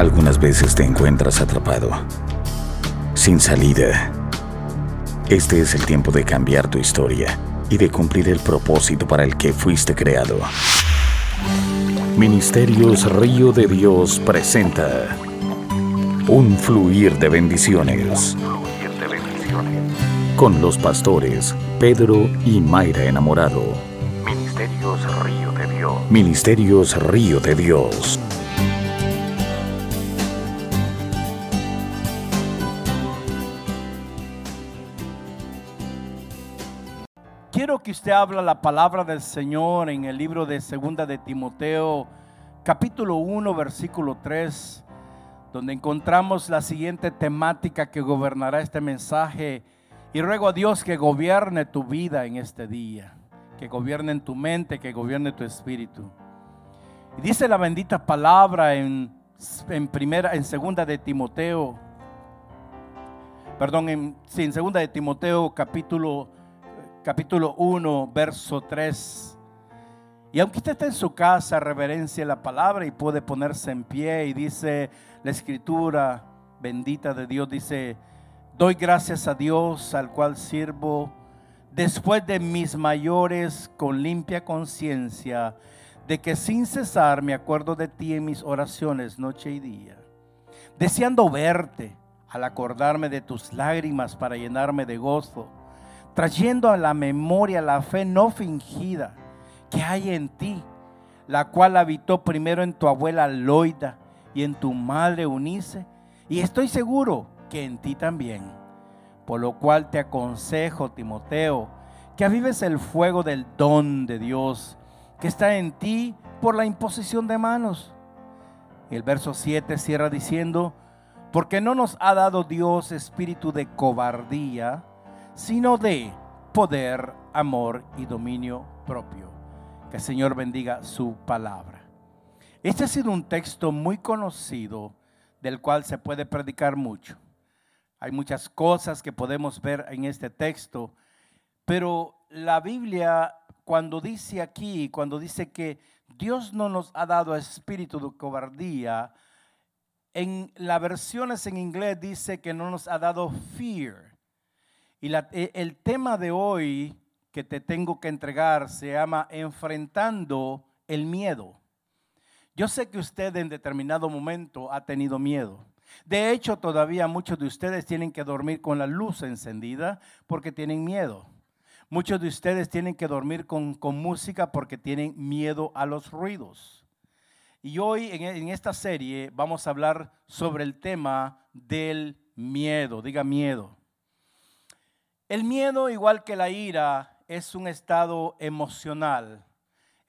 Algunas veces te encuentras atrapado, sin salida. Este es el tiempo de cambiar tu historia y de cumplir el propósito para el que fuiste creado. Ministerios Río de Dios presenta un fluir de bendiciones con los pastores Pedro y Mayra Enamorado. Ministerios Río de Dios. Ministerios Río de Dios. Usted habla la palabra del Señor en el libro de Segunda de Timoteo, capítulo 1, versículo 3, donde encontramos la siguiente temática que gobernará este mensaje. Y ruego a Dios que gobierne tu vida en este día, que gobierne en tu mente, que gobierne tu espíritu. Dice la bendita palabra en, en primera, en segunda de Timoteo, perdón, en, en segunda de Timoteo capítulo capítulo 1, verso 3. Y aunque usted esté en su casa, reverencia la palabra y puede ponerse en pie y dice la escritura bendita de Dios, dice, doy gracias a Dios al cual sirvo después de mis mayores con limpia conciencia, de que sin cesar me acuerdo de ti en mis oraciones noche y día, deseando verte al acordarme de tus lágrimas para llenarme de gozo trayendo a la memoria la fe no fingida que hay en ti, la cual habitó primero en tu abuela Loida y en tu madre Unice, y estoy seguro que en ti también. Por lo cual te aconsejo, Timoteo, que avives el fuego del don de Dios que está en ti por la imposición de manos. El verso 7 cierra diciendo, porque no nos ha dado Dios espíritu de cobardía, sino de poder, amor y dominio propio. Que el Señor bendiga su palabra. Este ha sido un texto muy conocido del cual se puede predicar mucho. Hay muchas cosas que podemos ver en este texto, pero la Biblia cuando dice aquí, cuando dice que Dios no nos ha dado espíritu de cobardía, en las versiones en inglés dice que no nos ha dado fear. Y e, el tema de hoy que te tengo que entregar se llama Enfrentando el miedo. Yo sé que usted en determinado momento ha tenido miedo. De hecho, todavía muchos de ustedes tienen que dormir con la luz encendida porque tienen miedo. Muchos de ustedes tienen que dormir con, música porque tienen miedo a los ruidos. Y hoy en, en esta serie vamos a hablar sobre el tema del miedo. Diga miedo. El miedo, igual que la ira, es un estado emocional,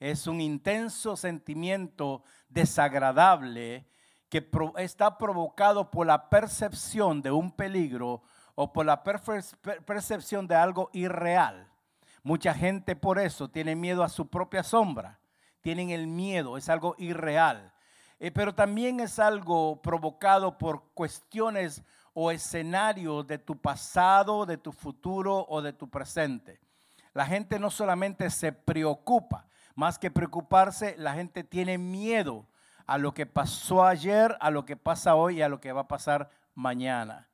es un intenso sentimiento desagradable que está provocado por la percepción de un peligro o por la percepción de algo irreal. Mucha gente por eso tiene miedo a su propia sombra, tienen el miedo, es algo irreal. Eh, pero también es algo provocado por cuestiones o escenario de tu pasado, de tu futuro o de tu presente. La gente no solamente se preocupa, más que preocuparse, la gente tiene miedo a lo que pasó ayer, a lo que pasa hoy y a lo que va a pasar mañana.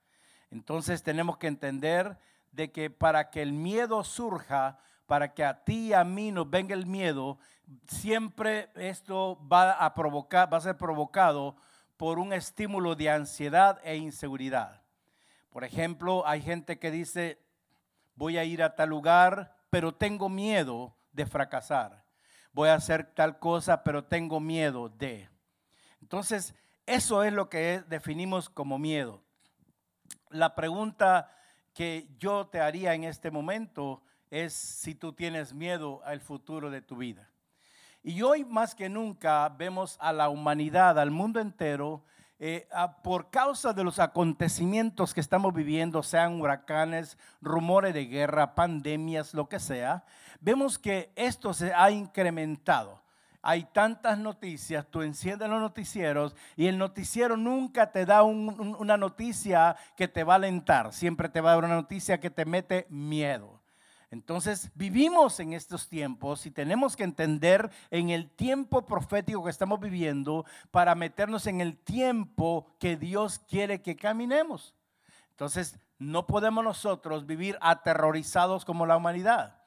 Entonces tenemos que entender de que para que el miedo surja, para que a ti y a mí nos venga el miedo, siempre esto va a provocar, va a ser provocado por un estímulo de ansiedad e inseguridad. Por ejemplo, hay gente que dice, voy a ir a tal lugar, pero tengo miedo de fracasar. Voy a hacer tal cosa, pero tengo miedo de. Entonces, eso es lo que definimos como miedo. La pregunta que yo te haría en este momento es si tú tienes miedo al futuro de tu vida. Y hoy más que nunca vemos a la humanidad, al mundo entero, eh, por causa de los acontecimientos que estamos viviendo, sean huracanes, rumores de guerra, pandemias, lo que sea, vemos que esto se ha incrementado. Hay tantas noticias, tú enciendes los noticieros y el noticiero nunca te da una noticia que te va a alentar, siempre te va a dar una noticia que te mete miedo. Entonces vivimos en estos tiempos y tenemos que entender en el tiempo profético que estamos viviendo para meternos en el tiempo que Dios quiere que caminemos. Entonces no podemos nosotros vivir aterrorizados como la humanidad.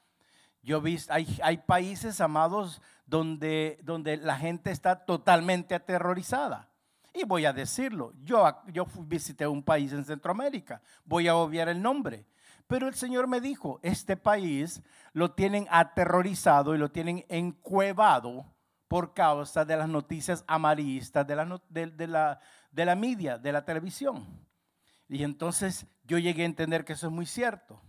Yo vi, hay, hay países, amados, donde, donde la gente está totalmente aterrorizada. Y voy a decirlo, yo, yo visité un país en Centroamérica, voy a obviar el nombre. Pero el Señor me dijo, este país lo tienen aterrorizado y lo tienen encuevado por causa de las noticias amarillistas de la, de, la, de la media, de la televisión. Y entonces yo llegué a entender que eso es muy cierto.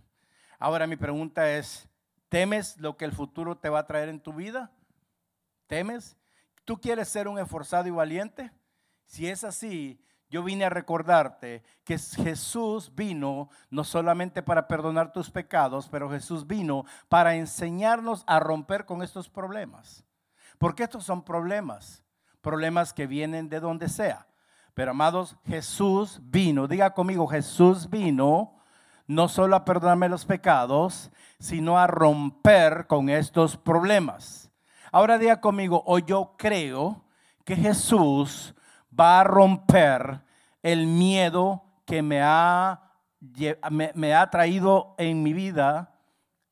Ahora mi pregunta es, ¿temes lo que el futuro te va a traer en tu vida? ¿Temes? ¿Tú quieres ser un esforzado y valiente? Si es así, yo vine a recordarte que Jesús vino no solamente para perdonar tus pecados, pero Jesús vino para enseñarnos a romper con estos problemas. Porque estos son problemas, problemas que vienen de donde sea. Pero amados, Jesús vino, diga conmigo, Jesús vino no solo a perdonarme los pecados, sino a romper con estos problemas. Ahora diga conmigo, o yo creo que Jesús va a romper el miedo que me ha, me, ha traído en mi vida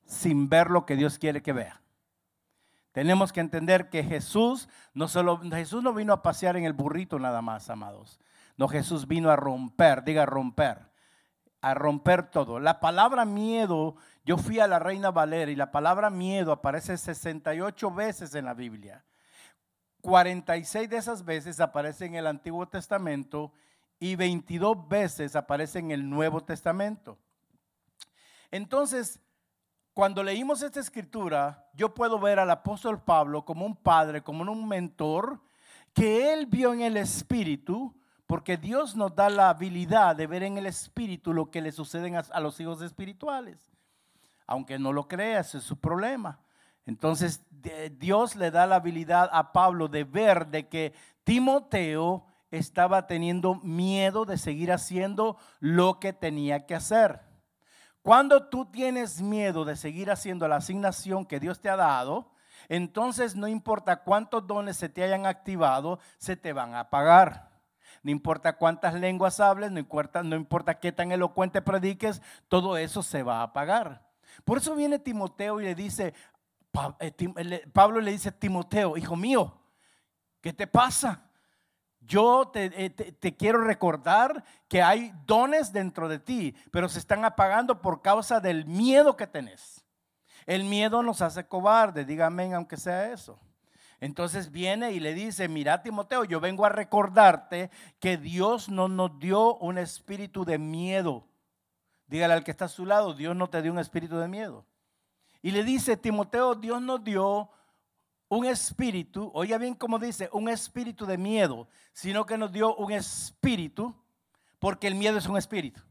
sin ver lo que Dios quiere que vea. Tenemos que entender que Jesús no solo Jesús no vino a pasear en el burrito nada más, amados. No, Jesús vino a romper, diga romper, a romper todo. La palabra miedo, yo fui a la Reina Valera y la palabra miedo aparece 68 veces en la Biblia. 46 de esas veces aparece en el Antiguo Testamento y 22 veces aparece en el Nuevo Testamento. Entonces, cuando leímos esta escritura, yo puedo ver al apóstol Pablo como un padre, como un mentor, que él vio en el Espíritu, porque Dios nos da la habilidad de ver en el Espíritu lo que le sucede a, los hijos espirituales. Aunque no lo creas, es su problema. Entonces Dios le da la habilidad a Pablo de ver de que Timoteo estaba teniendo miedo de seguir haciendo lo que tenía que hacer. Cuando tú tienes miedo de seguir haciendo la asignación que Dios te ha dado, entonces no importa cuántos dones se te hayan activado, se te van a pagar. No importa cuántas lenguas hables, no importa, no importa qué tan elocuente prediques, todo eso se va a pagar. Por eso viene Timoteo y le dice, eh, Pablo le dice Timoteo, hijo mío, ¿qué te pasa? Yo eh, te, quiero recordar que hay dones dentro de ti, pero se están apagando por causa del miedo que tenés. El miedo nos hace cobarde, dígame aunque sea eso. Entonces viene y le dice, mira Timoteo, yo vengo a recordarte que Dios no nos dio un espíritu de miedo. Dígale al que está a su lado, Dios no te dio un espíritu de miedo. Y le dice, Timoteo, Dios nos dio un espíritu, oiga bien cómo dice, un espíritu de miedo, sino que nos dio un espíritu, porque el miedo es un espíritu.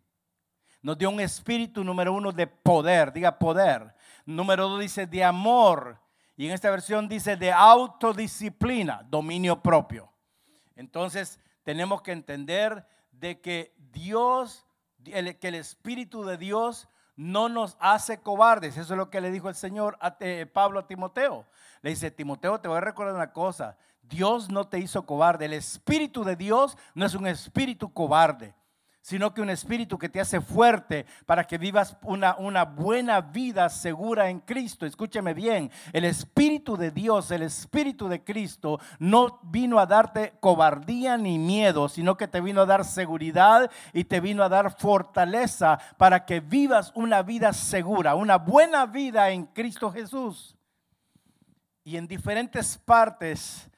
Nos dio un espíritu número uno de poder, diga poder. Número dos dice de amor. Y en esta versión dice de autodisciplina, dominio propio. Entonces tenemos que entender de que Dios, que el Espíritu de Dios no nos hace cobardes. Eso es lo que le dijo el Señor a Pablo a Timoteo. Le dice, Timoteo, te voy a recordar una cosa. Dios no te hizo cobarde. El Espíritu de Dios no es un espíritu cobarde sino que un espíritu que te hace fuerte para que vivas una, una buena vida segura en Cristo. Escúcheme bien, el espíritu de Dios, el espíritu de Cristo no vino a darte cobardía ni miedo, sino que te vino a dar seguridad y te vino a dar fortaleza para que vivas una vida segura, una buena vida en Cristo Jesús. Y en diferentes partes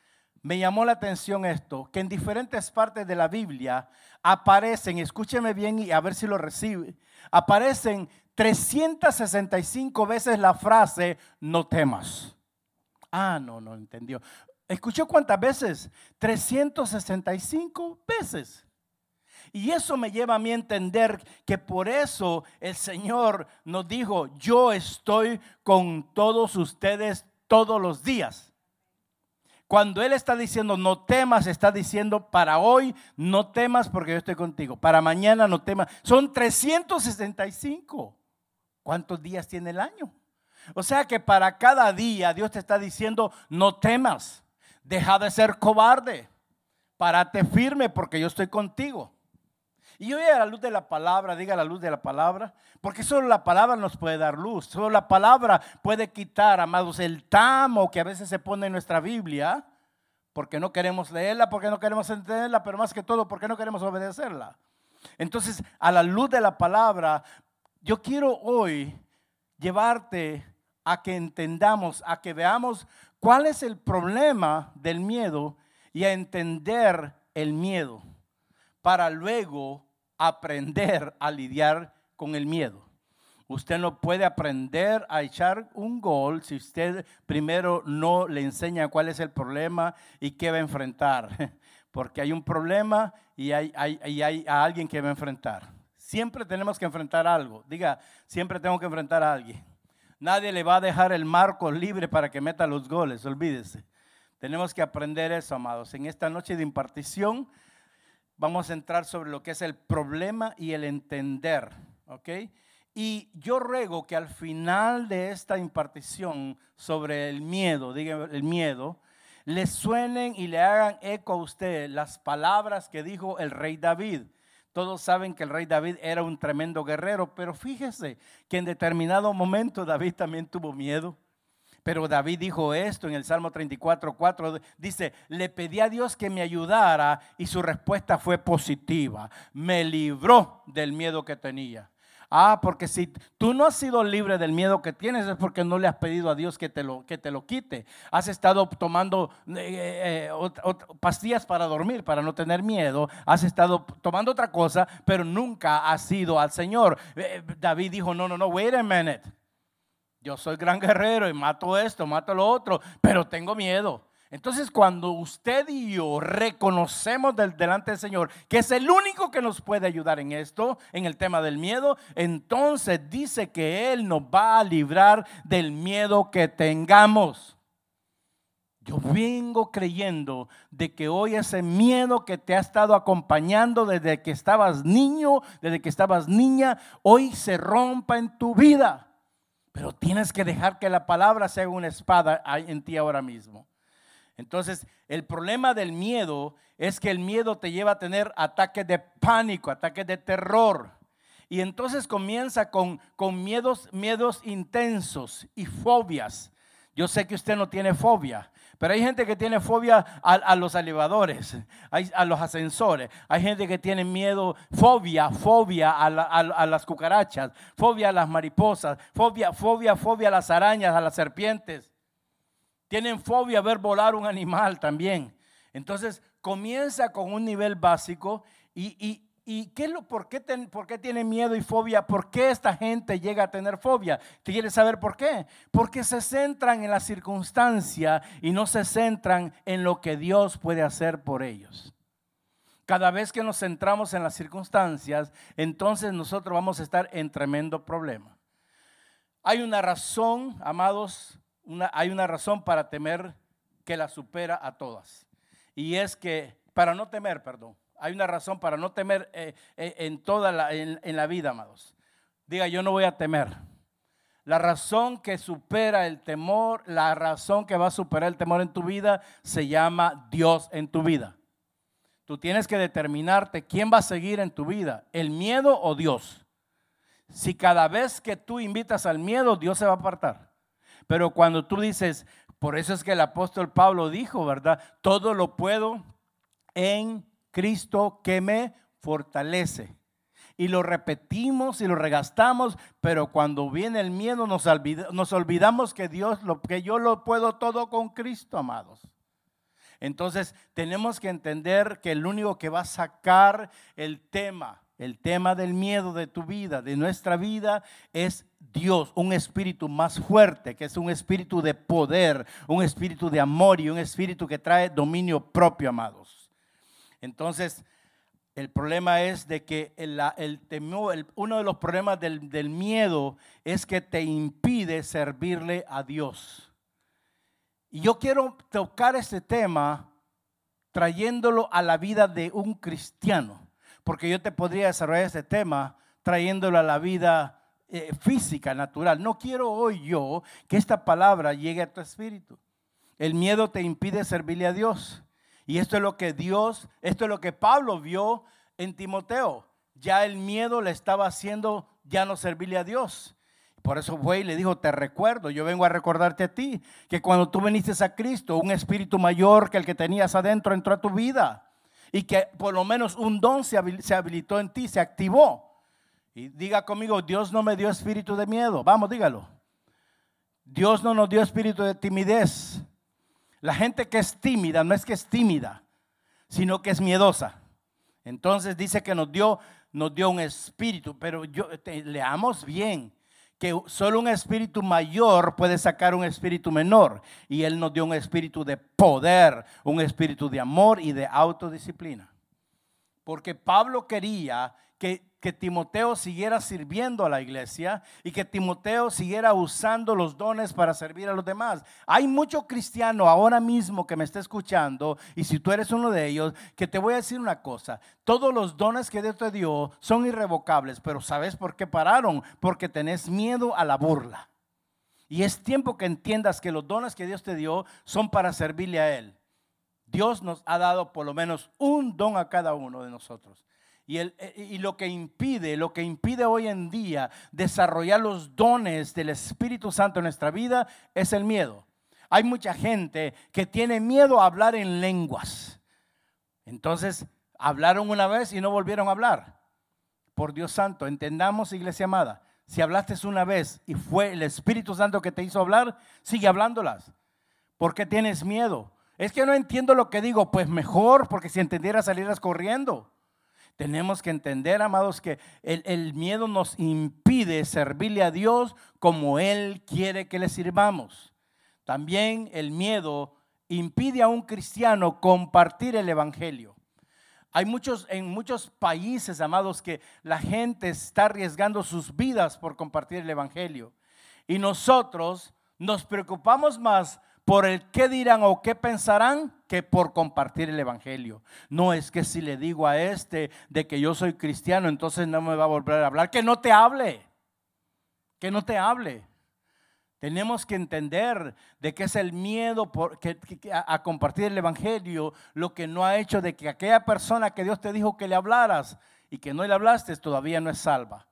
me llamó la atención esto, que en diferentes partes de la Biblia aparecen, escúcheme bien y a ver si lo recibe, aparecen 365 veces la frase, no temas. Ah, no, no entendió. ¿Escuchó cuántas veces? 365 veces. Y eso me lleva a mí a entender que por eso el Señor nos dijo, yo estoy con todos ustedes todos los días. Cuando Él está diciendo no temas, está diciendo para hoy no temas porque yo estoy contigo. Para mañana no temas. Son 365. ¿Cuántos días tiene el año? O sea que para cada día Dios te está diciendo, no temas, deja de ser cobarde, párate firme porque yo estoy contigo. Y hoy a la luz de la palabra, diga la luz de la palabra, porque solo la palabra nos puede dar luz, solo la palabra puede quitar, amados, el tamo que a veces se pone en nuestra Biblia, porque no queremos leerla, porque no queremos entenderla, pero más que todo, porque no queremos obedecerla. Entonces, a la luz de la palabra, yo quiero hoy llevarte a que entendamos, a que veamos cuál es el problema del miedo y a entender el miedo para luego aprender a lidiar con el miedo. Usted no puede aprender a echar un gol si usted primero no le enseña cuál es el problema y qué va a enfrentar. Porque hay un problema y hay, hay, a alguien que va a enfrentar. Siempre tenemos que enfrentar algo. Diga, siempre tengo que enfrentar a alguien. Nadie le va a dejar el marco libre para que meta los goles, olvídese. Tenemos que aprender eso, amados. En esta noche de impartición vamos a entrar sobre lo que es el problema y el entender, ¿ok? Y yo ruego que al final de esta impartición sobre el miedo, diga el miedo, le suenen y le hagan eco a usted las palabras que dijo el rey David. Todos saben que el rey David era un tremendo guerrero, pero fíjese que en determinado momento David también tuvo miedo. Pero David dijo esto en el Salmo 34, 4, dice, le pedí a Dios que me ayudara y su respuesta fue positiva. Me libró del miedo que tenía. Ah, porque si tú no has sido libre del miedo que tienes es porque no le has pedido a Dios que te lo, que te lo quite. Has estado tomando eh, eh, pastillas para dormir, para no tener miedo. Has estado tomando otra cosa, pero nunca has sido al Señor. Eh, David dijo, no, no, no, wait a minute. Yo soy gran guerrero y mato esto, mato lo otro, pero tengo miedo. Entonces cuando usted y yo reconocemos delante del Señor que es el único que nos puede ayudar en esto, en el tema del miedo, entonces dice que Él nos va a librar del miedo que tengamos. Yo vengo creyendo de que hoy ese miedo que te ha estado acompañando desde que estabas niño, desde que estabas niña, hoy se rompa en tu vida. Pero tienes que dejar que la palabra sea una espada en ti ahora mismo. Entonces, el problema del miedo es que el miedo te lleva a tener ataques de pánico, ataques de terror. Y entonces comienza con, con miedos, miedos intensos y fobias. Yo sé que usted no tiene fobia, pero hay gente que tiene fobia a, los elevadores, a, los ascensores. Hay gente que tiene miedo, fobia, fobia a, a, las cucarachas, fobia a las mariposas, fobia, fobia, fobia a las arañas, a las serpientes. Tienen fobia a ver volar un animal también. Entonces comienza con un nivel básico y, ¿Y qué lo, por, qué por qué tiene miedo y fobia? ¿Por qué esta gente llega a tener fobia? ¿Te quieres saber por qué? Porque se centran en la circunstancia y no se centran en lo que Dios puede hacer por ellos. Cada vez que nos centramos en las circunstancias, entonces nosotros vamos a estar en tremendo problema. Hay una razón, amados, hay una razón para temer que la supera a todas. Y es que, para no temer, perdón, hay una razón para no temer eh, eh, en toda la, en, la vida, amados. Diga, yo no voy a temer. La razón que supera el temor, la razón que va a superar el temor en tu vida, se llama Dios en tu vida. Tú tienes que determinarte quién va a seguir en tu vida, el miedo o Dios. Si cada vez que tú invitas al miedo, Dios se va a apartar. Pero cuando tú dices, por eso es que el apóstol Pablo dijo, ¿verdad? Todo lo puedo en Cristo que me fortalece. Y lo repetimos y lo regastamos, pero cuando viene el miedo nos, nos olvidamos que Dios, lo, que yo lo puedo todo con Cristo, amados. Entonces tenemos que entender que el único que va a sacar el tema, el tema del miedo de tu vida, de nuestra vida, es Dios, un espíritu más fuerte, que es un espíritu de poder, un espíritu de amor y un espíritu que trae dominio propio, amados. Entonces, el problema es de que el, temor, uno de los problemas del, del miedo es que te impide servirle a Dios. Y yo quiero tocar este tema trayéndolo a la vida de un cristiano, porque yo te podría desarrollar este tema trayéndolo a la vida eh, física, natural. No quiero hoy yo que esta palabra llegue a tu espíritu. El miedo te impide servirle a Dios. Y esto es lo que Dios, esto es lo que Pablo vio en Timoteo. Ya el miedo le estaba haciendo ya no servirle a Dios. Por eso fue y le dijo, te recuerdo, yo vengo a recordarte a ti, que cuando tú viniste a Cristo, un espíritu mayor que el que tenías adentro entró a tu vida. Y que por lo menos un don se habilitó en ti, se activó. Y diga conmigo, Dios no me dio espíritu de miedo. Vamos, dígalo. Dios no nos dio espíritu de timidez. La gente que es tímida no es que es tímida, sino que es miedosa. Entonces dice que nos dio, nos dio un espíritu, pero yo, leamos bien que solo un espíritu mayor puede sacar un espíritu menor. Y Él nos dio un espíritu de poder, un espíritu de amor y de autodisciplina. Porque Pablo quería que Timoteo siguiera sirviendo a la iglesia y que Timoteo siguiera usando los dones para servir a los demás. Hay mucho cristiano ahora mismo que me está escuchando y si tú eres uno de ellos, que te voy a decir una cosa, todos los dones que Dios te dio son irrevocables, pero ¿sabes por qué pararon? Porque tenés miedo a la burla. Y es tiempo que entiendas que los dones que Dios te dio son para servirle a Él. Dios nos ha dado por lo menos un don a cada uno de nosotros. Eh, y, lo que impide, lo que impide hoy en día desarrollar los dones del Espíritu Santo en nuestra vida es el miedo. Hay mucha gente que tiene miedo a hablar en lenguas. Entonces, hablaron una vez y no volvieron a hablar. Por Dios Santo, entendamos, iglesia amada, si hablaste una vez y fue el Espíritu Santo que te hizo hablar, sigue hablándolas. ¿Por qué tienes miedo? Es que no entiendo lo que digo. Pues mejor, porque si entendieras salieras corriendo. Tenemos que entender, amados, que el, miedo nos impide servirle a Dios como Él quiere que le sirvamos. También el miedo impide a un cristiano compartir el Evangelio. Hay muchos, en muchos países, amados, que la gente está arriesgando sus vidas por compartir el Evangelio. Y nosotros nos preocupamos más por el qué dirán o qué pensarán que por compartir el Evangelio. No es que si le digo a este de que yo soy cristiano, entonces no me va a volver a hablar. Que no te hable. Que no te hable. Tenemos que entender de que es el miedo por, a, a, compartir el Evangelio lo que no ha hecho de que aquella persona que Dios te dijo que le hablaras y que no le hablaste todavía no es salva.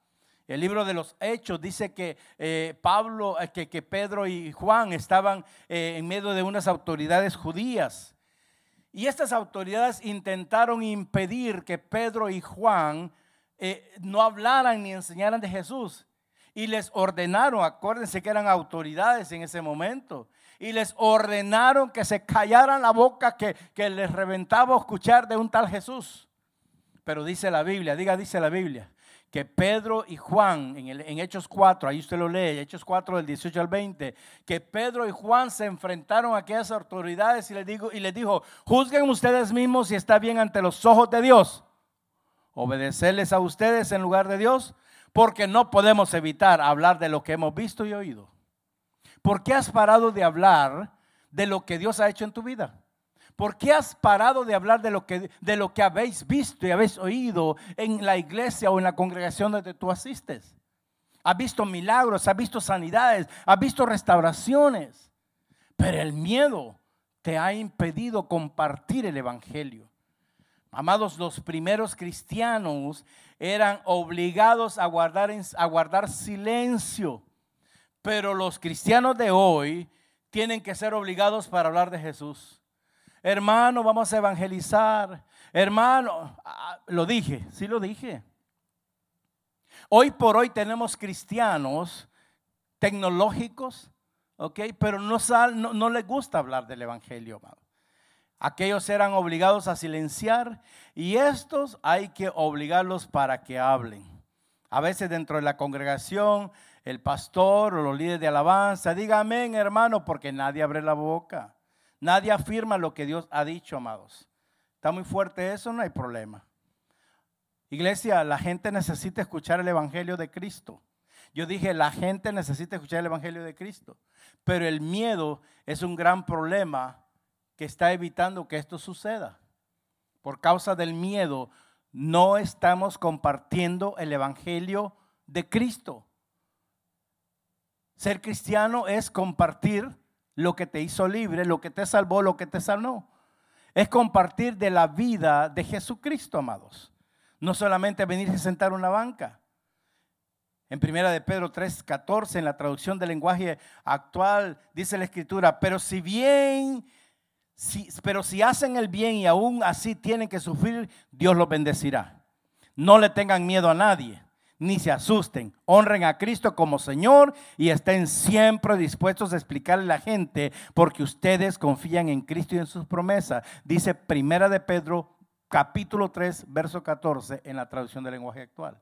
El libro de los Hechos dice que eh, Pablo, eh, que, Pedro y Juan estaban eh, en medio de unas autoridades judías. Y estas autoridades intentaron impedir que Pedro y Juan no hablaran ni enseñaran de Jesús. Y les ordenaron, acuérdense que eran autoridades en ese momento, y les ordenaron que se callaran la boca que, que les reventaba escuchar de un tal Jesús. Pero dice la Biblia, diga, dice la Biblia, que Pedro y Juan, en, el, en, Hechos 4, ahí usted lo lee, Hechos 4 del 18 al 20, que Pedro y Juan se enfrentaron a aquellas autoridades y les, digo, y les dijo, juzguen ustedes mismos si está bien ante los ojos de Dios. Obedecerles a ustedes en lugar de Dios, porque no podemos evitar hablar de lo que hemos visto y oído. ¿Por qué has parado de hablar de lo que Dios ha hecho en tu vida? ¿Por qué has parado de hablar de lo, que, de lo que habéis visto y habéis oído en la iglesia o en la congregación donde tú asistes? Has visto milagros, has visto sanidades, has visto restauraciones, pero el miedo te ha impedido compartir el Evangelio. Amados, los primeros cristianos eran obligados a guardar, a guardar silencio, pero los cristianos de hoy tienen que ser obligados para hablar de Jesús. Hermano, vamos a evangelizar. Hermano, ah, lo dije, sí lo dije. Hoy por hoy tenemos cristianos tecnológicos, ¿ok? Pero no, no, no les gusta hablar del Evangelio, Aquellos eran obligados a silenciar y estos hay que obligarlos para que hablen. A veces dentro de la congregación, el pastor o los líderes de alabanza, diga amén hermano, porque nadie abre la boca. Nadie afirma lo que Dios ha dicho, amados. Está muy fuerte eso, no hay problema. Iglesia, la gente necesita escuchar el Evangelio de Cristo. Yo dije, la gente necesita escuchar el Evangelio de Cristo. Pero el miedo es un gran problema que está evitando que esto suceda. Por causa del miedo, no estamos compartiendo el Evangelio de Cristo. Ser cristiano es compartir lo que te hizo libre, lo que te salvó, lo que te sanó. Es compartir de la vida de Jesucristo, amados. No solamente venir a sentar en una banca. En primera de Pedro 3:14, en la traducción del lenguaje actual, dice la escritura, pero si bien, si, pero si hacen el bien y aún así tienen que sufrir, Dios los bendecirá. No le tengan miedo a nadie ni se asusten. Honren a Cristo como Señor y estén siempre dispuestos a explicarle a la gente porque ustedes confían en Cristo y en sus promesas. Dice Primera de Pedro capítulo 3, verso 14 en la traducción del lenguaje actual.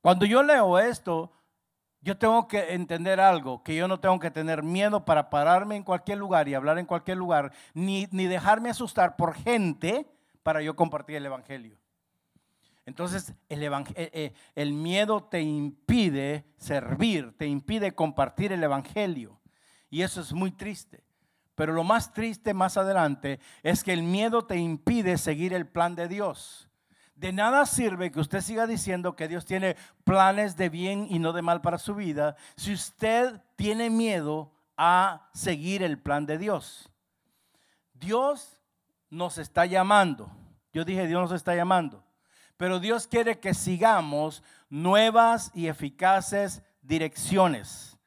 Cuando yo leo esto, yo tengo que entender algo, que yo no tengo que tener miedo para pararme en cualquier lugar y hablar en cualquier lugar, ni, ni dejarme asustar por gente para yo compartir el Evangelio. Entonces el, eh, eh, el, miedo te impide servir, te impide compartir el Evangelio. Y eso es muy triste. Pero lo más triste más adelante es que el miedo te impide seguir el plan de Dios. De nada sirve que usted siga diciendo que Dios tiene planes de bien y no de mal para su vida si usted tiene miedo a seguir el plan de Dios. Dios nos está llamando. Yo dije, Dios nos está llamando. Pero Dios quiere que sigamos nuevas y eficaces direcciones.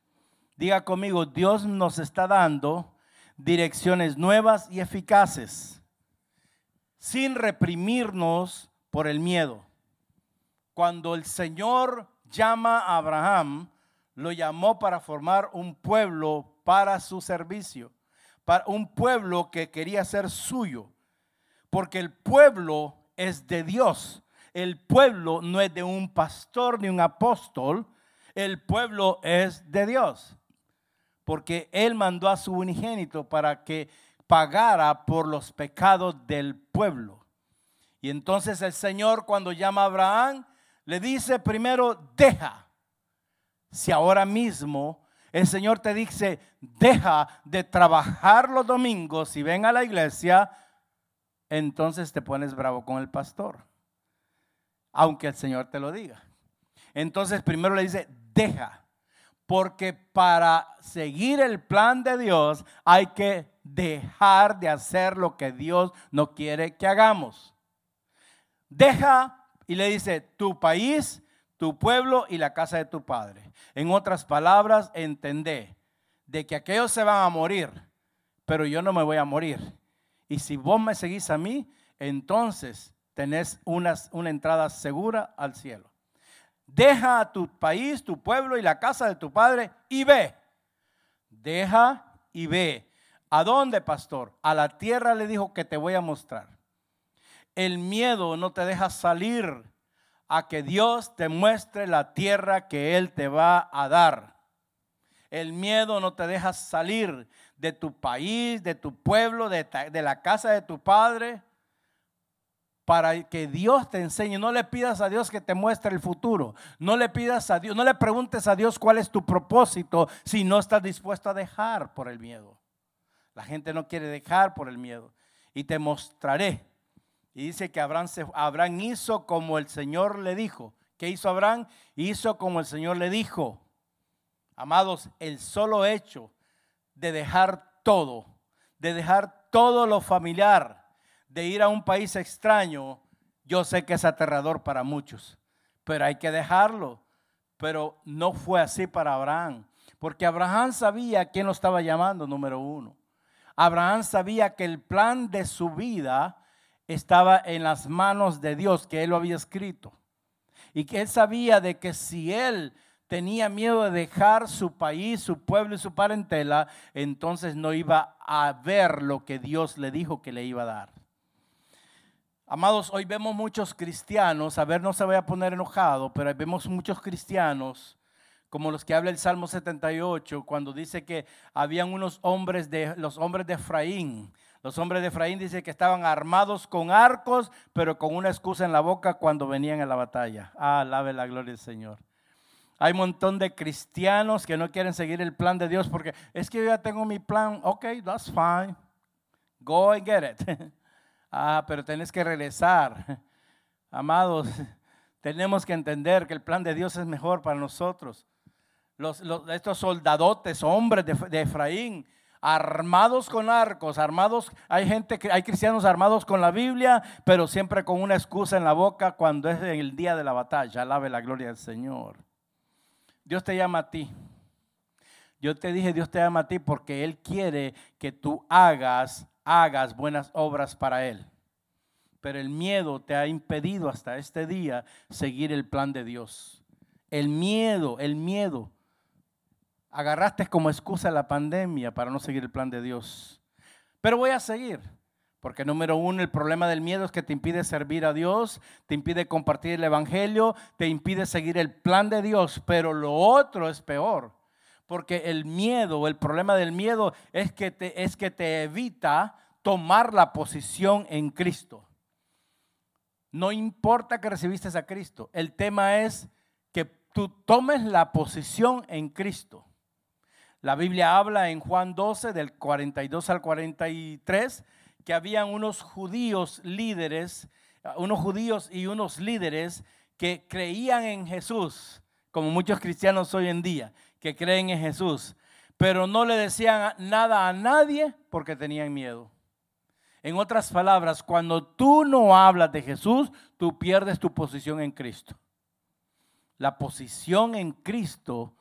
Diga conmigo, Dios nos está dando direcciones nuevas y eficaces, sin reprimirnos por el miedo. Cuando el Señor llama a Abraham, lo llamó para formar un pueblo para su servicio, para un pueblo que quería ser suyo, porque el pueblo es de Dios el pueblo no es de un pastor ni un apóstol, el pueblo es de Dios. Porque Él mandó a su unigénito para que pagara por los pecados del pueblo. Y entonces el Señor cuando llama a Abraham, le dice primero, deja. Si ahora mismo el Señor te dice, deja de trabajar los domingos y ven a la iglesia, entonces te pones bravo con el pastor aunque el Señor te lo diga. Entonces primero le dice, deja, porque para seguir el plan de Dios hay que dejar de hacer lo que Dios no quiere que hagamos. Deja y le dice, tu país, tu pueblo y la casa de tu padre. En otras palabras, entendé de que aquellos se van a morir, pero yo no me voy a morir. Y si vos me seguís a mí, entonces tenés una, una entrada segura al cielo. Deja a tu país, tu pueblo y la casa de tu padre y ve. Deja y ve. ¿A dónde, pastor? A la tierra le dijo que te voy a mostrar. El miedo no te deja salir a que Dios te muestre la tierra que Él te va a dar. El miedo no te deja salir de tu país, de tu pueblo, de, de la casa de tu padre para que Dios te enseñe. No le pidas a Dios que te muestre el futuro. No le pidas a Dios, no le preguntes a Dios cuál es tu propósito si no estás dispuesto a dejar por el miedo. La gente no quiere dejar por el miedo. Y te mostraré. Y dice que Abraham, Abraham hizo como el Señor le dijo. ¿Qué hizo Abraham? Hizo como el Señor le dijo. Amados, el solo hecho de dejar todo, de dejar todo lo familiar, de ir a un país extraño, yo sé que es aterrador para muchos, pero hay que dejarlo. Pero no fue así para Abraham, porque Abraham sabía quién lo estaba llamando, número uno. Abraham sabía que el plan de su vida estaba en las manos de Dios, que él lo había escrito. Y que él sabía de que si él tenía miedo de dejar su país, su pueblo y su parentela, entonces no iba a ver lo que Dios le dijo que le iba a dar. Amados, hoy vemos muchos cristianos, a ver, no se voy a poner enojado, pero vemos muchos cristianos, como los que habla el Salmo 78, cuando dice que habían unos hombres de los hombres de Efraín. Los hombres de Efraín dice que estaban armados con arcos, pero con una excusa en la boca cuando venían a la batalla. Ah, alabe la gloria del Señor. Hay un montón de cristianos que no quieren seguir el plan de Dios porque es que yo ya tengo mi plan. Ok, that's fine. Go and get it. Ah, pero tenés que regresar. Amados, tenemos que entender que el plan de Dios es mejor para nosotros. los, estos soldadotes, hombres de, de Efraín, armados con arcos, armados, hay gente, hay cristianos armados con la Biblia, pero siempre con una excusa en la boca cuando es el día de la batalla. Alabe la gloria del Señor. Dios te llama a ti. Yo te dije, Dios te llama a ti porque Él quiere que tú hagas, hagas buenas obras para Él. Pero el miedo te ha impedido hasta este día seguir el plan de Dios. El miedo, el miedo agarraste como excusa la pandemia para no seguir el plan de Dios. Pero voy a seguir. Porque número uno, el problema del miedo es que te impide servir a Dios, te impide compartir el Evangelio, te impide seguir el plan de Dios. Pero lo otro es peor. Porque el miedo, el problema del miedo es que te, es que te evita tomar la posición en Cristo. No importa que recibiste a Cristo. El tema es que tú tomes la posición en Cristo. La Biblia habla en Juan 12, del 42 al 43, que habían unos judíos líderes, unos judíos y unos líderes que creían en Jesús, como muchos cristianos hoy en día, que creen en Jesús, pero no le decían nada a nadie porque tenían miedo. En otras palabras, cuando tú no hablas de Jesús, tú pierdes tu posición en Cristo. La posición en Cristo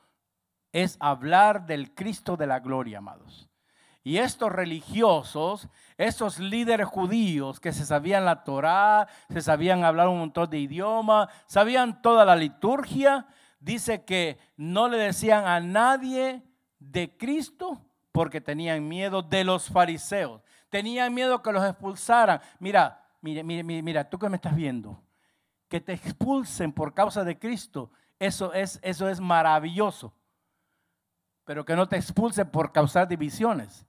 es hablar del Cristo de la gloria, amados. Y estos religiosos, estos líderes judíos que se sabían la Torá, se sabían hablar un montón de idiomas, sabían toda la liturgia, dice que no le decían a nadie de Cristo porque tenían miedo de los fariseos. Tenían miedo que los expulsaran. Mira, mira, mira, mira, tú que me estás viendo, que te expulsen por causa de Cristo, eso es, eso es maravilloso pero que no te expulsen por causar divisiones,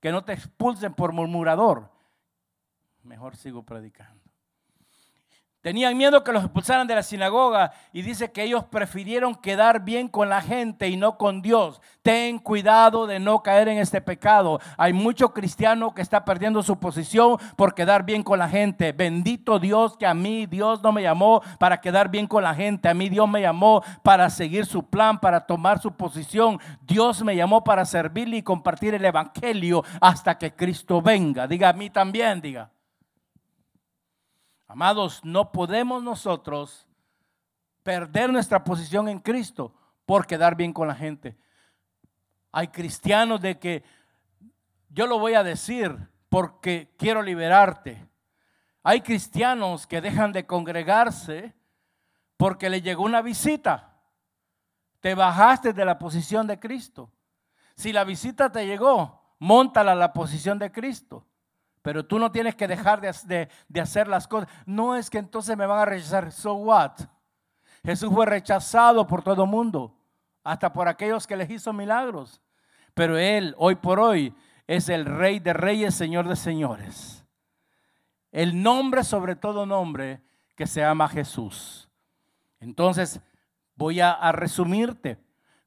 que no te expulsen por murmurador. Mejor sigo predicando. Tenían miedo que los expulsaran de la sinagoga y dice que ellos prefirieron quedar bien con la gente y no con Dios. Ten cuidado de no caer en este pecado. Hay mucho cristiano que está perdiendo su posición por quedar bien con la gente. Bendito Dios que a mí Dios no me llamó para quedar bien con la gente. A mí Dios me llamó para seguir su plan, para tomar su posición. Dios me llamó para servirle y compartir el Evangelio hasta que Cristo venga. Diga a mí también, diga. Amados, no podemos nosotros perder nuestra posición en Cristo por quedar bien con la gente. Hay cristianos de que yo lo voy a decir porque quiero liberarte. Hay cristianos que dejan de congregarse porque le llegó una visita. Te bajaste de la posición de Cristo. Si la visita te llegó, montala a la posición de Cristo. Pero tú no tienes que dejar de, hacer las cosas. No es que entonces me van a rechazar. So what? Jesús fue rechazado por todo el mundo, hasta por aquellos que les hizo milagros. Pero Él, hoy por hoy, es el Rey de Reyes, Señor de Señores. El nombre sobre todo nombre que se llama Jesús. Entonces, voy a resumirte.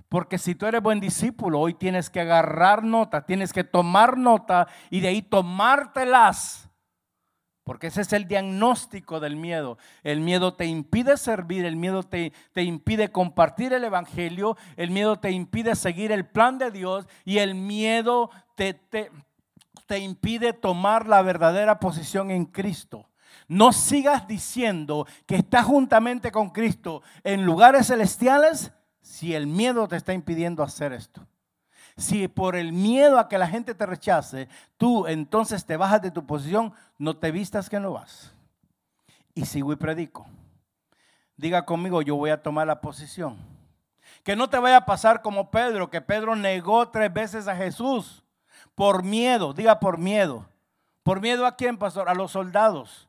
Porque si tú eres buen discípulo, hoy tienes que agarrar nota, tienes que tomar nota y de ahí tomártelas. Porque ese es el diagnóstico del miedo. El miedo te impide servir, el miedo te, te, impide compartir el Evangelio, el miedo te impide seguir el plan de Dios y el miedo te, te, te impide tomar la verdadera posición en Cristo. No sigas diciendo que estás juntamente con Cristo en lugares celestiales si el miedo te está impidiendo hacer esto. Si por el miedo a que la gente te rechace, tú entonces te bajas de tu posición, no te vistas que no vas. Y sigo y predico. Diga conmigo, yo voy a tomar la posición. Que no te vaya a pasar como Pedro, que Pedro negó tres veces a Jesús por miedo. Diga por miedo. ¿Por miedo a quién, pastor? A los soldados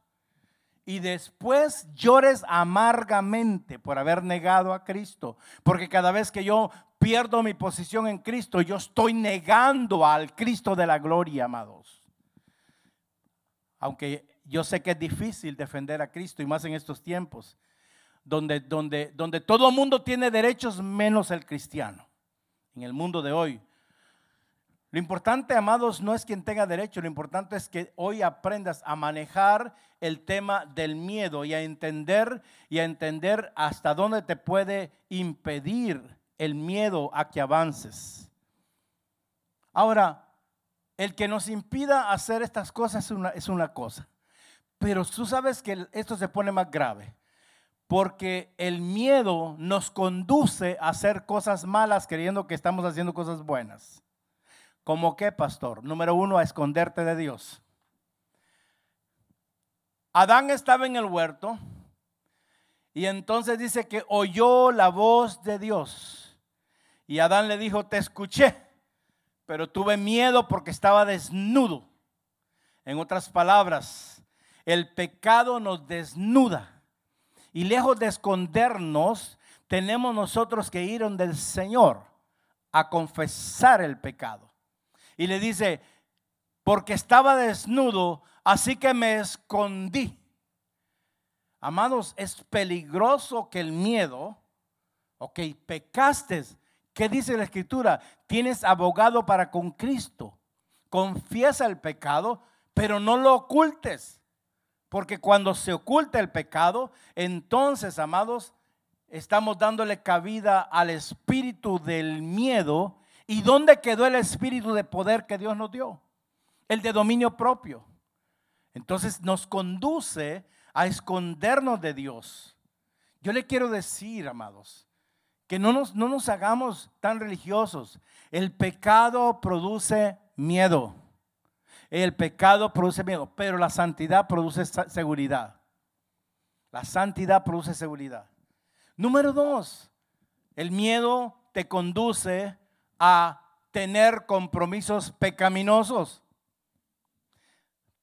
y después llores amargamente por haber negado a Cristo. Porque cada vez que yo pierdo mi posición en Cristo, yo estoy negando al Cristo de la gloria, amados. Aunque yo sé que es difícil defender a Cristo y más en estos tiempos, donde, donde, donde todo el mundo tiene derechos menos el cristiano. En el mundo de hoy, lo importante, amados, no es quien tenga derecho, lo importante es que hoy aprendas a manejar el tema del miedo y a entender y a entender hasta dónde te puede impedir el miedo a que avances. Ahora, el que nos impida hacer estas cosas es una, es una cosa. Pero tú sabes que esto se pone más grave. Porque el miedo nos conduce a hacer cosas malas creyendo que estamos haciendo cosas buenas. ¿Cómo qué, pastor? Número uno, a esconderte de Dios. Adán estaba en el huerto y entonces dice que oyó la voz de Dios. Y Adán le dijo, te escuché, pero tuve miedo porque estaba desnudo. En otras palabras, el pecado nos desnuda. Y lejos de escondernos, tenemos nosotros que ir donde el Señor a confesar el pecado. Y le dice, porque estaba desnudo, así que me escondí. Amados, es peligroso que el miedo, ok, pecaste. ¿Qué dice la escritura? Tienes abogado para con Cristo. Confiesa el pecado, pero no lo ocultes. Porque cuando se oculta el pecado, entonces, amados, estamos dándole cabida al espíritu del miedo. ¿Y dónde quedó el espíritu de poder que Dios nos dio? El de dominio propio. Entonces nos conduce a escondernos de Dios. Yo le quiero decir, amados, que no nos, no nos hagamos tan religiosos. El pecado produce miedo. El pecado produce miedo, pero la santidad produce seguridad. La santidad produce seguridad. Número dos, el miedo te conduce a tener compromisos pecaminosos.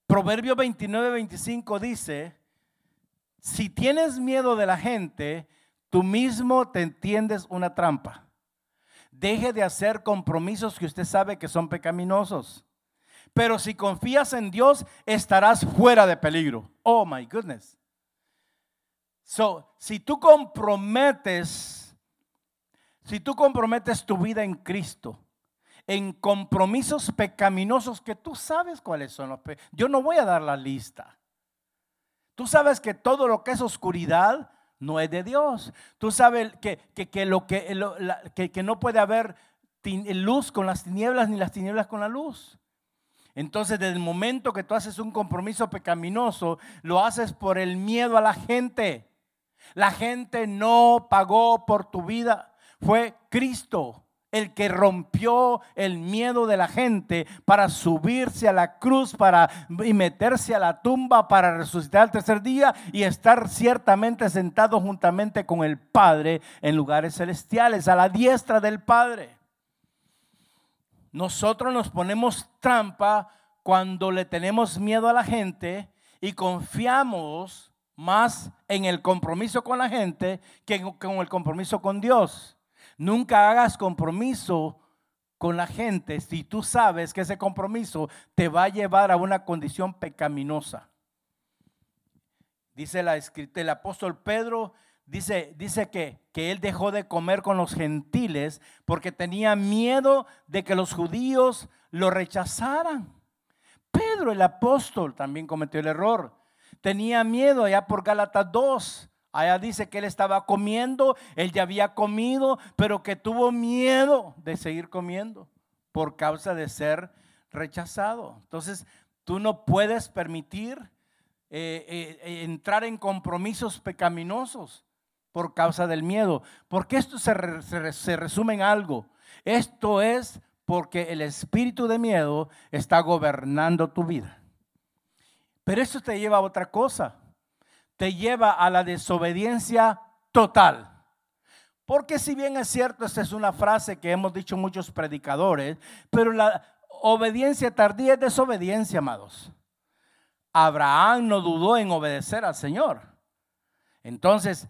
Proverbio 29, 25 dice, si tienes miedo de la gente, tú mismo te entiendes una trampa. Deje de hacer compromisos que usted sabe que son pecaminosos. Pero si confías en Dios, estarás fuera de peligro. Oh my goodness. So, si tú comprometes, si tú comprometes tu vida en Cristo, en compromisos pecaminosos que tú sabes cuáles son los Yo no voy a dar la lista. Tú sabes que todo lo que es oscuridad no es de Dios. Tú sabes que, lo que, que, no puede haber luz con las tinieblas ni las tinieblas con la luz. Entonces, desde el momento que tú haces un compromiso pecaminoso, lo haces por el miedo a la gente. La gente no pagó por tu vida, fue Cristo el que rompió el miedo de la gente para subirse a la cruz para y meterse a la tumba para resucitar al tercer día y estar ciertamente sentado juntamente con el Padre en lugares celestiales, a la diestra del Padre. Nosotros nos ponemos trampa cuando le tenemos miedo a la gente y confiamos más en el compromiso con la gente que con el compromiso con Dios. Nunca hagas compromiso con la gente si tú sabes que ese compromiso te va a llevar a una condición pecaminosa. Dice la, el apóstol Pedro, dice, dice que, que él dejó de comer con los gentiles porque tenía miedo de que los judíos lo rechazaran. Pedro, el apóstol, también cometió el error. Tenía miedo allá por Gálatas 2 Allá dice que él estaba comiendo, él ya había comido, pero que tuvo miedo de seguir comiendo por causa de ser rechazado. Entonces, tú no puedes permitir eh, eh, eh, entrar en compromisos pecaminosos por causa del miedo, porque esto se, se resume en algo. Esto es porque el espíritu de miedo está gobernando tu vida. Pero esto te lleva a otra cosa te lleva a la desobediencia total. Porque si bien es cierto, esta es una frase que hemos dicho muchos predicadores, pero la obediencia tardía es desobediencia, amados. Abraham no dudó en obedecer al Señor. Entonces,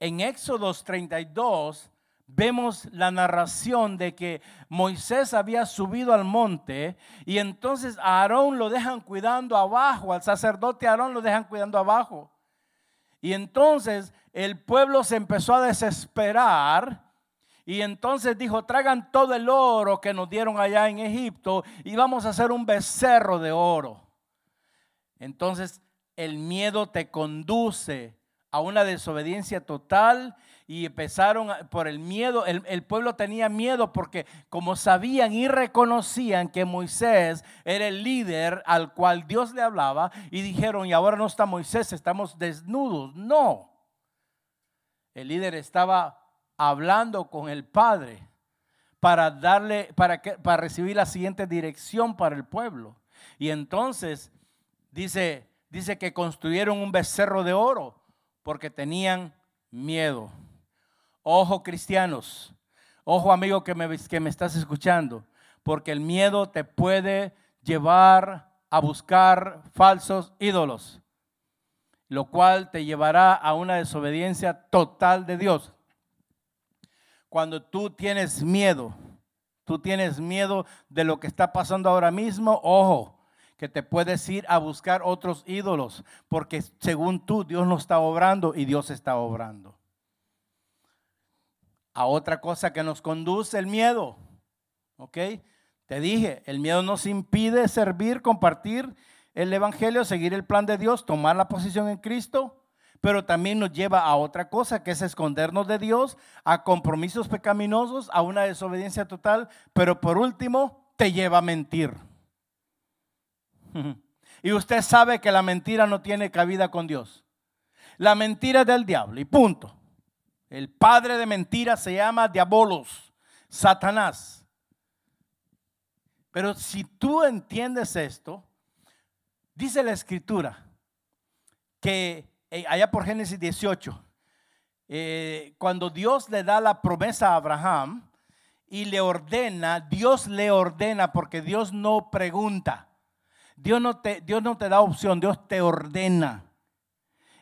en Éxodos 32 vemos la narración de que Moisés había subido al monte y entonces a Aarón lo dejan cuidando abajo, al sacerdote Aarón lo dejan cuidando abajo. Y entonces el pueblo se empezó a desesperar. Y entonces dijo, traigan todo el oro que nos dieron allá en Egipto y vamos a hacer un becerro de oro. Entonces el miedo te conduce a una desobediencia total y empezaron por el miedo, el, el, pueblo tenía miedo porque como sabían y reconocían que Moisés era el líder al cual Dios le hablaba y dijeron, y ahora no está Moisés, estamos desnudos. No, el líder estaba hablando con el Padre para darle, para, que, para recibir la siguiente dirección para el pueblo. Y entonces dice, dice que construyeron un becerro de oro porque tenían miedo. Ojo cristianos, ojo amigo que me, que me estás escuchando, porque el miedo te puede llevar a buscar falsos ídolos, lo cual te llevará a una desobediencia total de Dios. Cuando tú tienes miedo, tú tienes miedo de lo que está pasando ahora mismo, ojo, que te puedes ir a buscar otros ídolos, porque según tú Dios no está obrando y Dios está obrando a otra cosa que nos conduce el miedo. ¿Ok? Te dije, el miedo nos impide servir, compartir el Evangelio, seguir el plan de Dios, tomar la posición en Cristo, pero también nos lleva a otra cosa, que es escondernos de Dios, a compromisos pecaminosos, a una desobediencia total, pero por último, te lleva a mentir. Y usted sabe que la mentira no tiene cabida con Dios. La mentira es del diablo y punto. El padre de mentiras se llama Diabolos, Satanás. Pero si tú entiendes esto, dice la escritura que eh, allá por Génesis 18, eh, cuando Dios le da la promesa a Abraham y le ordena, Dios le ordena porque Dios no pregunta. Dios no te, Dios no te da opción, Dios te ordena.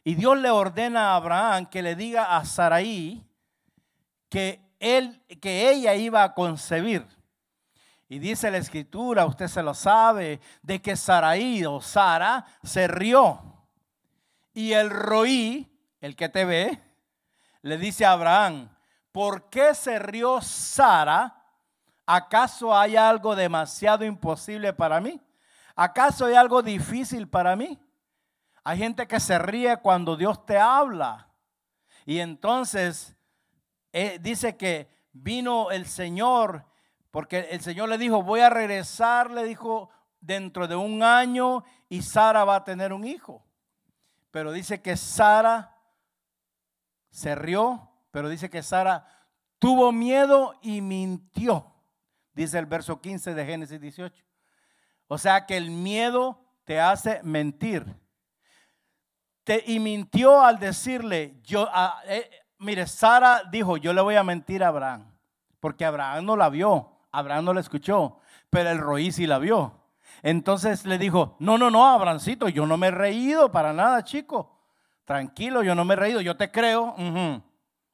Y Dios le ordena a Abraham que le diga a Saraí que, él, que ella iba a concebir. Y dice la escritura, usted se lo sabe, de que Saraí o Sara se rió. Y el roí, el que te ve, le dice a Abraham, ¿por qué se rió Sara? ¿Acaso hay algo demasiado imposible para mí? ¿Acaso hay algo difícil para mí? Hay gente que se ríe cuando Dios te habla. Y entonces eh, dice que vino el Señor, porque el Señor le dijo, voy a regresar, le dijo, dentro de un año y Sara va a tener un hijo. Pero dice que Sara se rió, pero dice que Sara tuvo miedo y mintió, dice el verso 15 de Génesis 18. O sea que el miedo te hace mentir y mintió al decirle, yo, eh, mire, Sara dijo, yo le voy a mentir a Abraham, porque Abraham no la vio, Abraham no la escuchó, pero el roí sí la vio. Entonces le dijo, no, no, no, Abrancito, yo no me he reído para nada, chico. Tranquilo, yo no me he reído, yo te creo,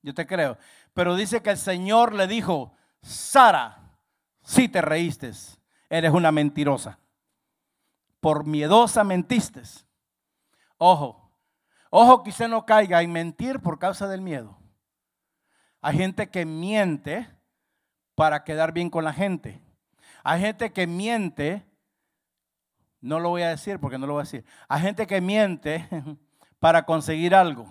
yo te creo. Pero dice que el Señor le dijo, Sara, si te reíste, eres una mentirosa. Por miedosa mentiste. Ojo, Ojo que usted no caiga en mentir por causa del miedo. Hay gente que miente para quedar bien con la gente. Hay gente que miente, no lo voy a decir porque no lo voy a decir. Hay gente que miente para conseguir algo.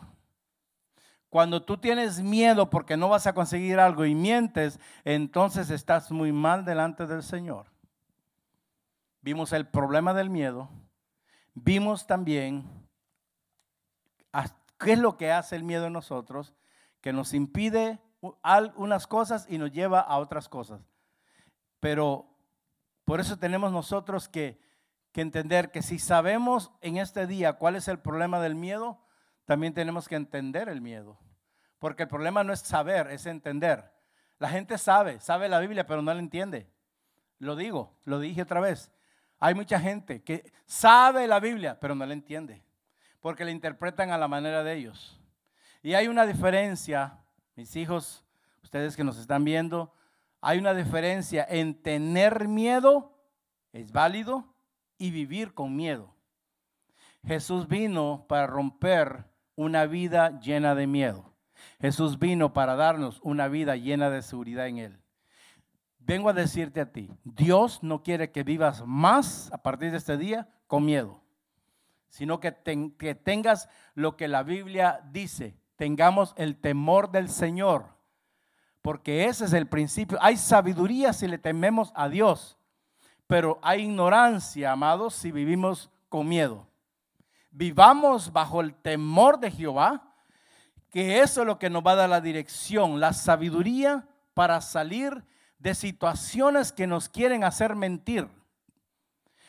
Cuando tú tienes miedo porque no vas a conseguir algo y mientes, entonces estás muy mal delante del Señor. Vimos el problema del miedo. Vimos también ¿Qué es lo que hace el miedo en nosotros? Que nos impide unas cosas y nos lleva a otras cosas. Pero por eso tenemos nosotros que, que entender que si sabemos en este día cuál es el problema del miedo, también tenemos que entender el miedo. Porque el problema no es saber, es entender. La gente sabe, sabe la Biblia, pero no la entiende. Lo digo, lo dije otra vez. Hay mucha gente que sabe la Biblia, pero no la entiende porque la interpretan a la manera de ellos. Y hay una diferencia, mis hijos, ustedes que nos están viendo, hay una diferencia en tener miedo, es válido, y vivir con miedo. Jesús vino para romper una vida llena de miedo. Jesús vino para darnos una vida llena de seguridad en Él. Vengo a decirte a ti, Dios no quiere que vivas más a partir de este día con miedo sino que, tengas lo que la Biblia dice, tengamos el temor del Señor, porque ese es el principio. Hay sabiduría si le tememos a Dios, pero hay ignorancia, amados, si vivimos con miedo. Vivamos bajo el temor de Jehová, que eso es lo que nos va a dar la dirección, la sabiduría para salir de situaciones que nos quieren hacer mentir,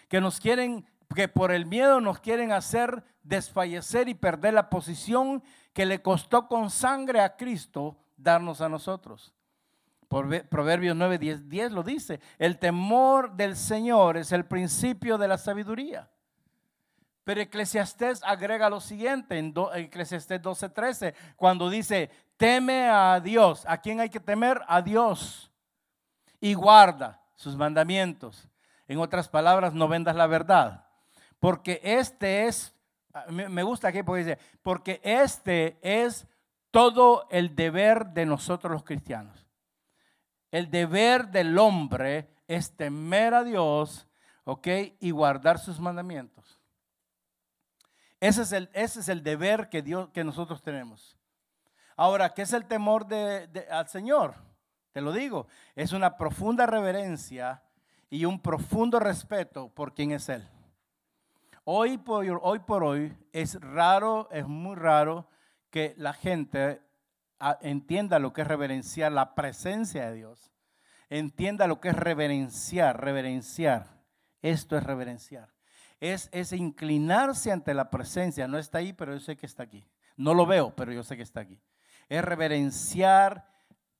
que nos quieren, que por el miedo nos quieren hacer desfallecer y perder la posición que le costó con sangre a Cristo darnos a nosotros. Proverbios 9, 10, 10 lo dice. El temor del Señor es el principio de la sabiduría. Pero Eclesiastés agrega lo siguiente en Eclesiastés 12, 13, cuando dice, teme a Dios. ¿A quién hay que temer? A Dios. Y guarda sus mandamientos. En otras palabras, no vendas la verdad. Porque este es Ah, me gusta aquí porque dice, porque este es todo el deber de nosotros los cristianos. El deber del hombre es temer a Dios, ¿ok? Y guardar sus mandamientos. Ese es el, ese es el deber que, Dios, que nosotros tenemos. Ahora, ¿qué es el temor de, al Señor? Te lo digo, es una profunda reverencia y un profundo respeto por quien es Él. Hoy por, hoy es raro, es muy raro que la gente ah, entienda lo que es reverenciar la presencia de Dios. Entienda lo que es reverenciar, reverenciar. Esto es reverenciar. Es inclinarse ante la presencia. No está ahí, pero yo sé que está aquí. No lo veo, pero yo sé que está aquí. Es reverenciar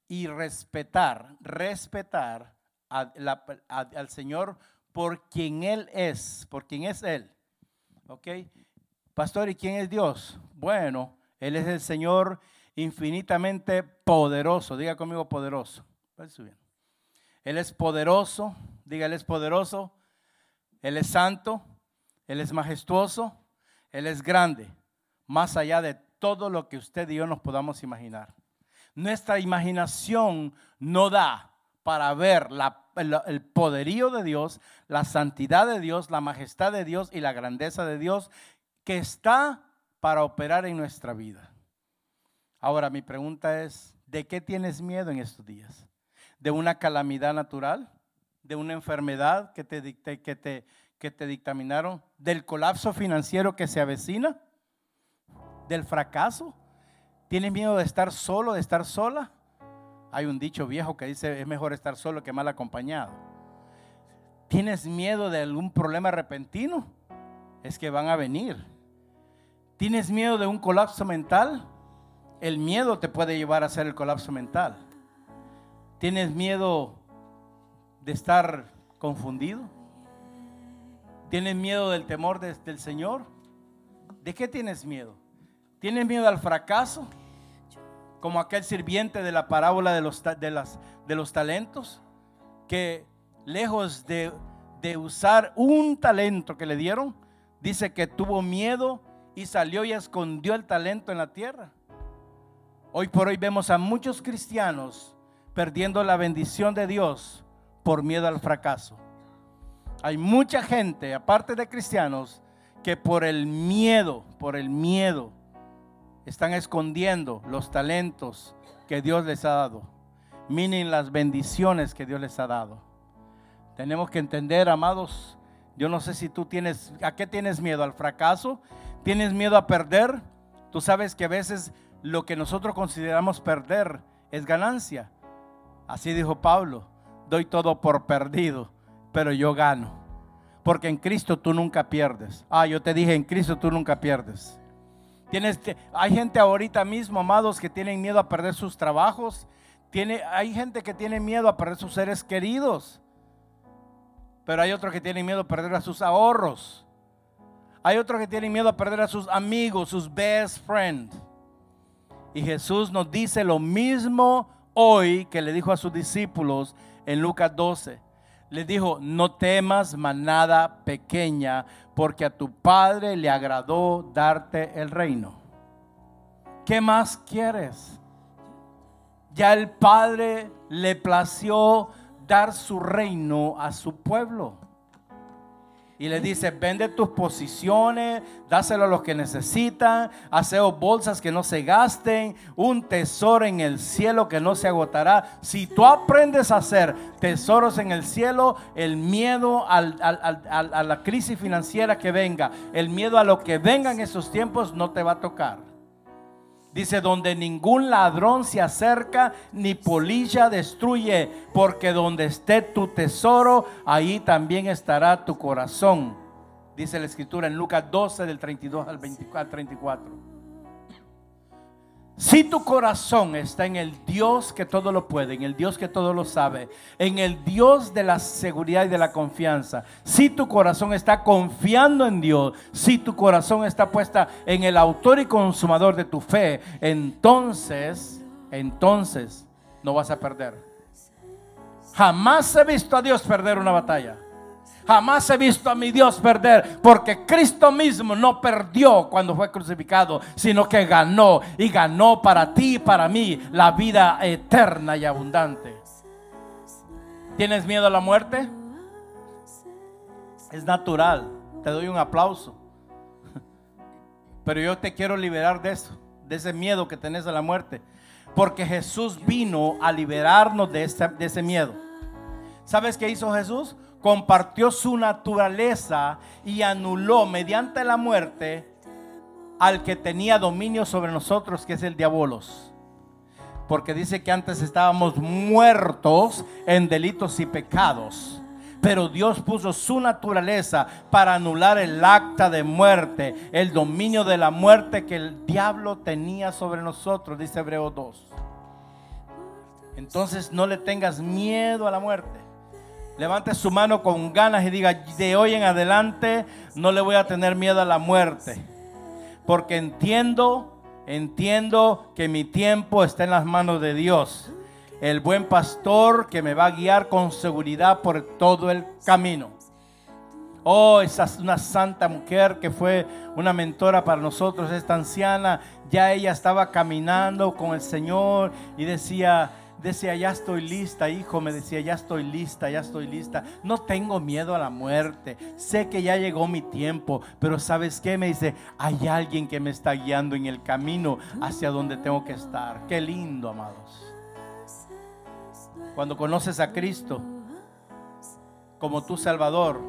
y respetar, respetar al Señor por quien Él es, por quien es Él. ¿Ok? Pastor, ¿y quién es Dios? Bueno, Él es el Señor infinitamente poderoso. Diga conmigo poderoso. Él es poderoso. Diga, Él es poderoso. Él es santo. Él es majestuoso. Él es grande. Más allá de todo lo que usted y yo nos podamos imaginar. Nuestra imaginación no da para ver el, poderío de Dios, la santidad de Dios, la majestad de Dios y la grandeza de Dios que está para operar en nuestra vida. Ahora mi pregunta es, ¿de qué tienes miedo en estos días? ¿De una calamidad natural? ¿De una enfermedad que te, que te, que te dictaminaron? ¿Del colapso financiero que se avecina? ¿Del fracaso? ¿Tienes miedo de estar solo, de estar sola? Hay un dicho viejo que dice, es mejor estar solo que mal acompañado. ¿Tienes miedo de algún problema repentino? Es que van a venir. ¿Tienes miedo de un colapso mental? El miedo te puede llevar a hacer el colapso mental. ¿Tienes miedo de estar confundido? ¿Tienes miedo del temor del Señor? ¿De qué tienes miedo? ¿Tienes miedo al fracaso? Como aquel sirviente de la parábola de los, de de los talentos, que lejos de, de usar un talento que le dieron, dice que tuvo miedo y salió y escondió el talento en la tierra. Hoy por hoy vemos a muchos cristianos perdiendo la bendición de Dios por miedo al fracaso. Hay mucha gente, aparte de cristianos, que por el miedo, por el miedo, están escondiendo los talentos que Dios les ha dado. Miren las bendiciones que Dios les ha dado. Tenemos que entender, amados, yo no sé si tú tienes, ¿a qué tienes miedo? ¿Al fracaso? ¿Tienes miedo a perder? Tú sabes que a veces lo que nosotros consideramos perder es ganancia. Así dijo Pablo, doy todo por perdido, pero yo gano. Porque en Cristo tú nunca pierdes. Ah, yo te dije, en Cristo tú nunca pierdes hay gente ahorita mismo, amados, que tienen miedo a perder sus trabajos. Tiene, hay gente que tiene miedo a perder sus seres queridos. Pero hay otros que tienen miedo a perder a sus ahorros. Hay otros que tienen miedo a perder a sus amigos, sus best friends. Y Jesús nos dice lo mismo hoy que le dijo a sus discípulos en Lucas 12 le dijo, no temas manada pequeña, porque a tu Padre le agradó darte el reino. ¿Qué más quieres? Ya el Padre le plació dar su reino a su pueblo. Y le dice, vende tus posiciones, dáselo a los que necesitan, haceo bolsas que no se gasten, un tesoro en el cielo que no se agotará. Si tú aprendes a hacer tesoros en el cielo, el miedo a la crisis financiera que venga, el miedo a lo que venga en esos tiempos no te va a tocar. Dice, donde ningún ladrón se acerca, ni polilla destruye, porque donde esté tu tesoro, ahí también estará tu corazón. Dice la escritura en Lucas 12 del 32 al, 34. Si tu corazón está en el Dios que todo lo puede, en el Dios que todo lo sabe, en el Dios de la seguridad y de la confianza, si tu corazón está confiando en Dios, si tu corazón está puesta en el autor y consumador de tu fe, entonces, entonces no vas a perder. Jamás he visto a Dios perder una batalla. Jamás he visto a mi Dios perder, porque Cristo mismo no perdió cuando fue crucificado, sino que ganó y ganó para ti y para mí la vida eterna y abundante. ¿Tienes miedo a la muerte? Es natural, te doy un aplauso. Pero yo te quiero liberar de eso, de ese miedo que tenés a la muerte, porque Jesús vino a liberarnos de ese, de ese miedo. ¿Sabes qué hizo Jesús? Compartió su naturaleza y anuló mediante la muerte al que tenía dominio sobre nosotros, que es el diabolos. Porque dice que antes estábamos muertos en delitos y pecados. Pero Dios puso su naturaleza para anular el acta de muerte, el dominio de la muerte que el diablo tenía sobre nosotros, dice Hebreo 2. Entonces no le tengas miedo a la muerte. Levante su mano con ganas y diga, de hoy en adelante no le voy a tener miedo a la muerte. Porque entiendo, entiendo que mi tiempo está en las manos de Dios. El buen pastor que me va a guiar con seguridad por todo el camino. Oh, esa es una santa mujer que fue una mentora para nosotros, esta anciana. Ya ella estaba caminando con el Señor y decía, decía, ya estoy lista, hijo, me decía, ya estoy lista, ya estoy lista. No tengo miedo a la muerte. Sé que ya llegó mi tiempo, pero ¿sabes qué? Me dice, hay alguien que me está guiando en el camino hacia donde tengo que estar. Qué lindo, amados. Cuando conoces a Cristo como tu Salvador,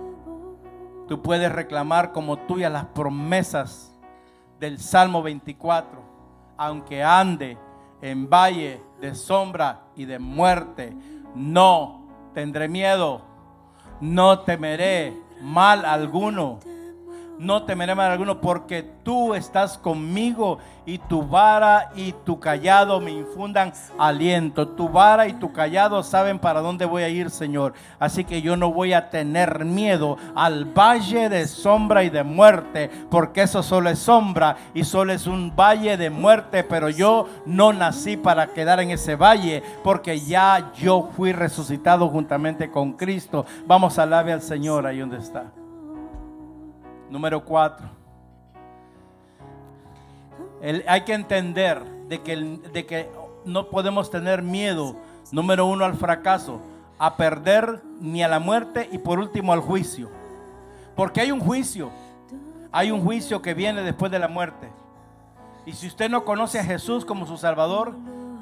tú puedes reclamar como tuya las promesas del Salmo 24, aunque ande en valle de sombra y de muerte, no tendré miedo, no temeré mal alguno no temeré mal alguno, porque tú estás conmigo y tu vara y tu callado me infundan aliento. Tu vara y tu callado saben para dónde voy a ir, Señor. Así que yo no voy a tener miedo al valle de sombra y de muerte, porque eso solo es sombra y solo es un valle de muerte, pero yo no nací para quedar en ese valle, porque ya yo fui resucitado juntamente con Cristo. Vamos alabe al Señor ahí donde está. Número cuatro. hay que entender de que, de que no podemos tener miedo, número uno, al fracaso, a perder ni a la muerte y por último al juicio. Porque hay un juicio, hay un juicio que viene después de la muerte. Y si usted no conoce a Jesús como su Salvador,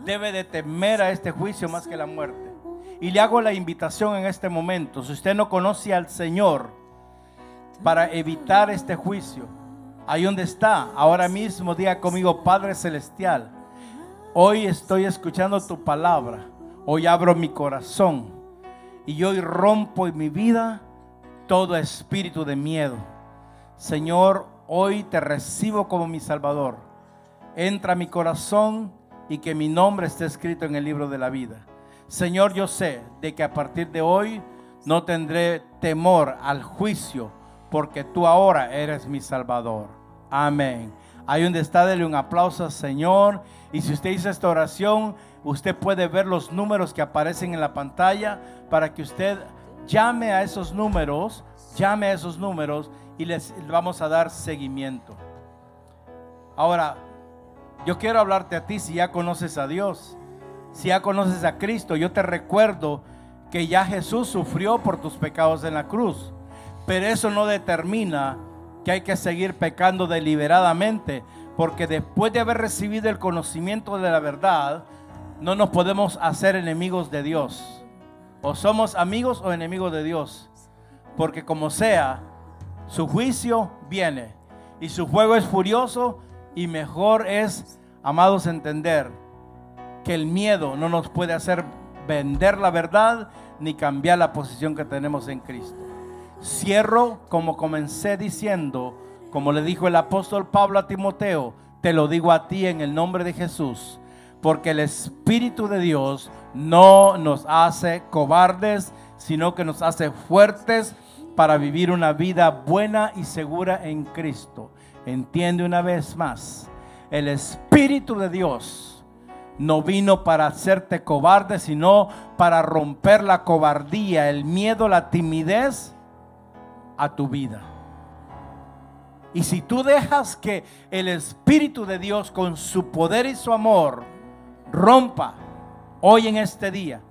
debe de temer a este juicio más que la muerte. Y le hago la invitación en este momento, si usted no conoce al Señor, para evitar este juicio. Ahí donde está, ahora mismo diga conmigo, Padre Celestial, hoy estoy escuchando tu palabra, hoy abro mi corazón y hoy rompo en mi vida todo espíritu de miedo. Señor, hoy te recibo como mi Salvador. Entra a mi corazón y que mi nombre esté escrito en el libro de la vida. Señor, yo sé de que a partir de hoy no tendré temor al juicio porque tú ahora eres mi Salvador. Amén. Ahí donde está, dele un aplauso al Señor. Y si usted hizo esta oración, usted puede ver los números que aparecen en la pantalla para que usted llame a esos números, llame a esos números y les vamos a dar seguimiento. Ahora, yo quiero hablarte a ti si ya conoces a Dios, si ya conoces a Cristo. Yo te recuerdo que ya Jesús sufrió por tus pecados en la cruz Pero eso no determina que hay que seguir pecando deliberadamente, porque después de haber recibido el conocimiento de la verdad, no nos podemos hacer enemigos de Dios. O somos amigos o enemigos de Dios. Porque como sea, su juicio viene y su fuego es furioso y mejor es, amados, entender que el miedo no nos puede hacer vender la verdad ni cambiar la posición que tenemos en Cristo. Cierro como comencé diciendo, como le dijo el apóstol Pablo a Timoteo, te lo digo a ti en el nombre de Jesús, porque el Espíritu de Dios no nos hace cobardes, sino que nos hace fuertes para vivir una vida buena y segura en Cristo. Entiende una vez más, el Espíritu de Dios no vino para hacerte cobarde, sino para romper la cobardía, el miedo, la timidez a tu vida. Y si tú dejas que el Espíritu de Dios con su poder y su amor rompa hoy en este día,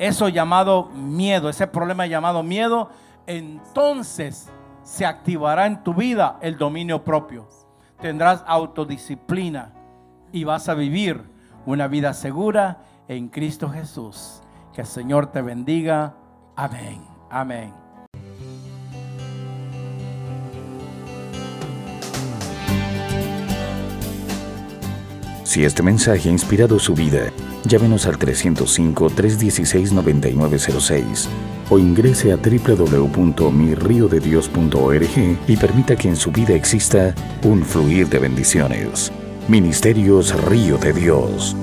eso llamado miedo, ese problema llamado miedo, entonces se activará en tu vida el dominio propio. Tendrás autodisciplina y vas a vivir una vida segura en Cristo Jesús. Que el Señor te bendiga. Amén. Amén. Si este mensaje ha inspirado su vida, llámenos al 305-316-9906 o ingrese a www.mirriodedios.org y permita que en su vida exista un fluir de bendiciones. Ministerios Río de Dios.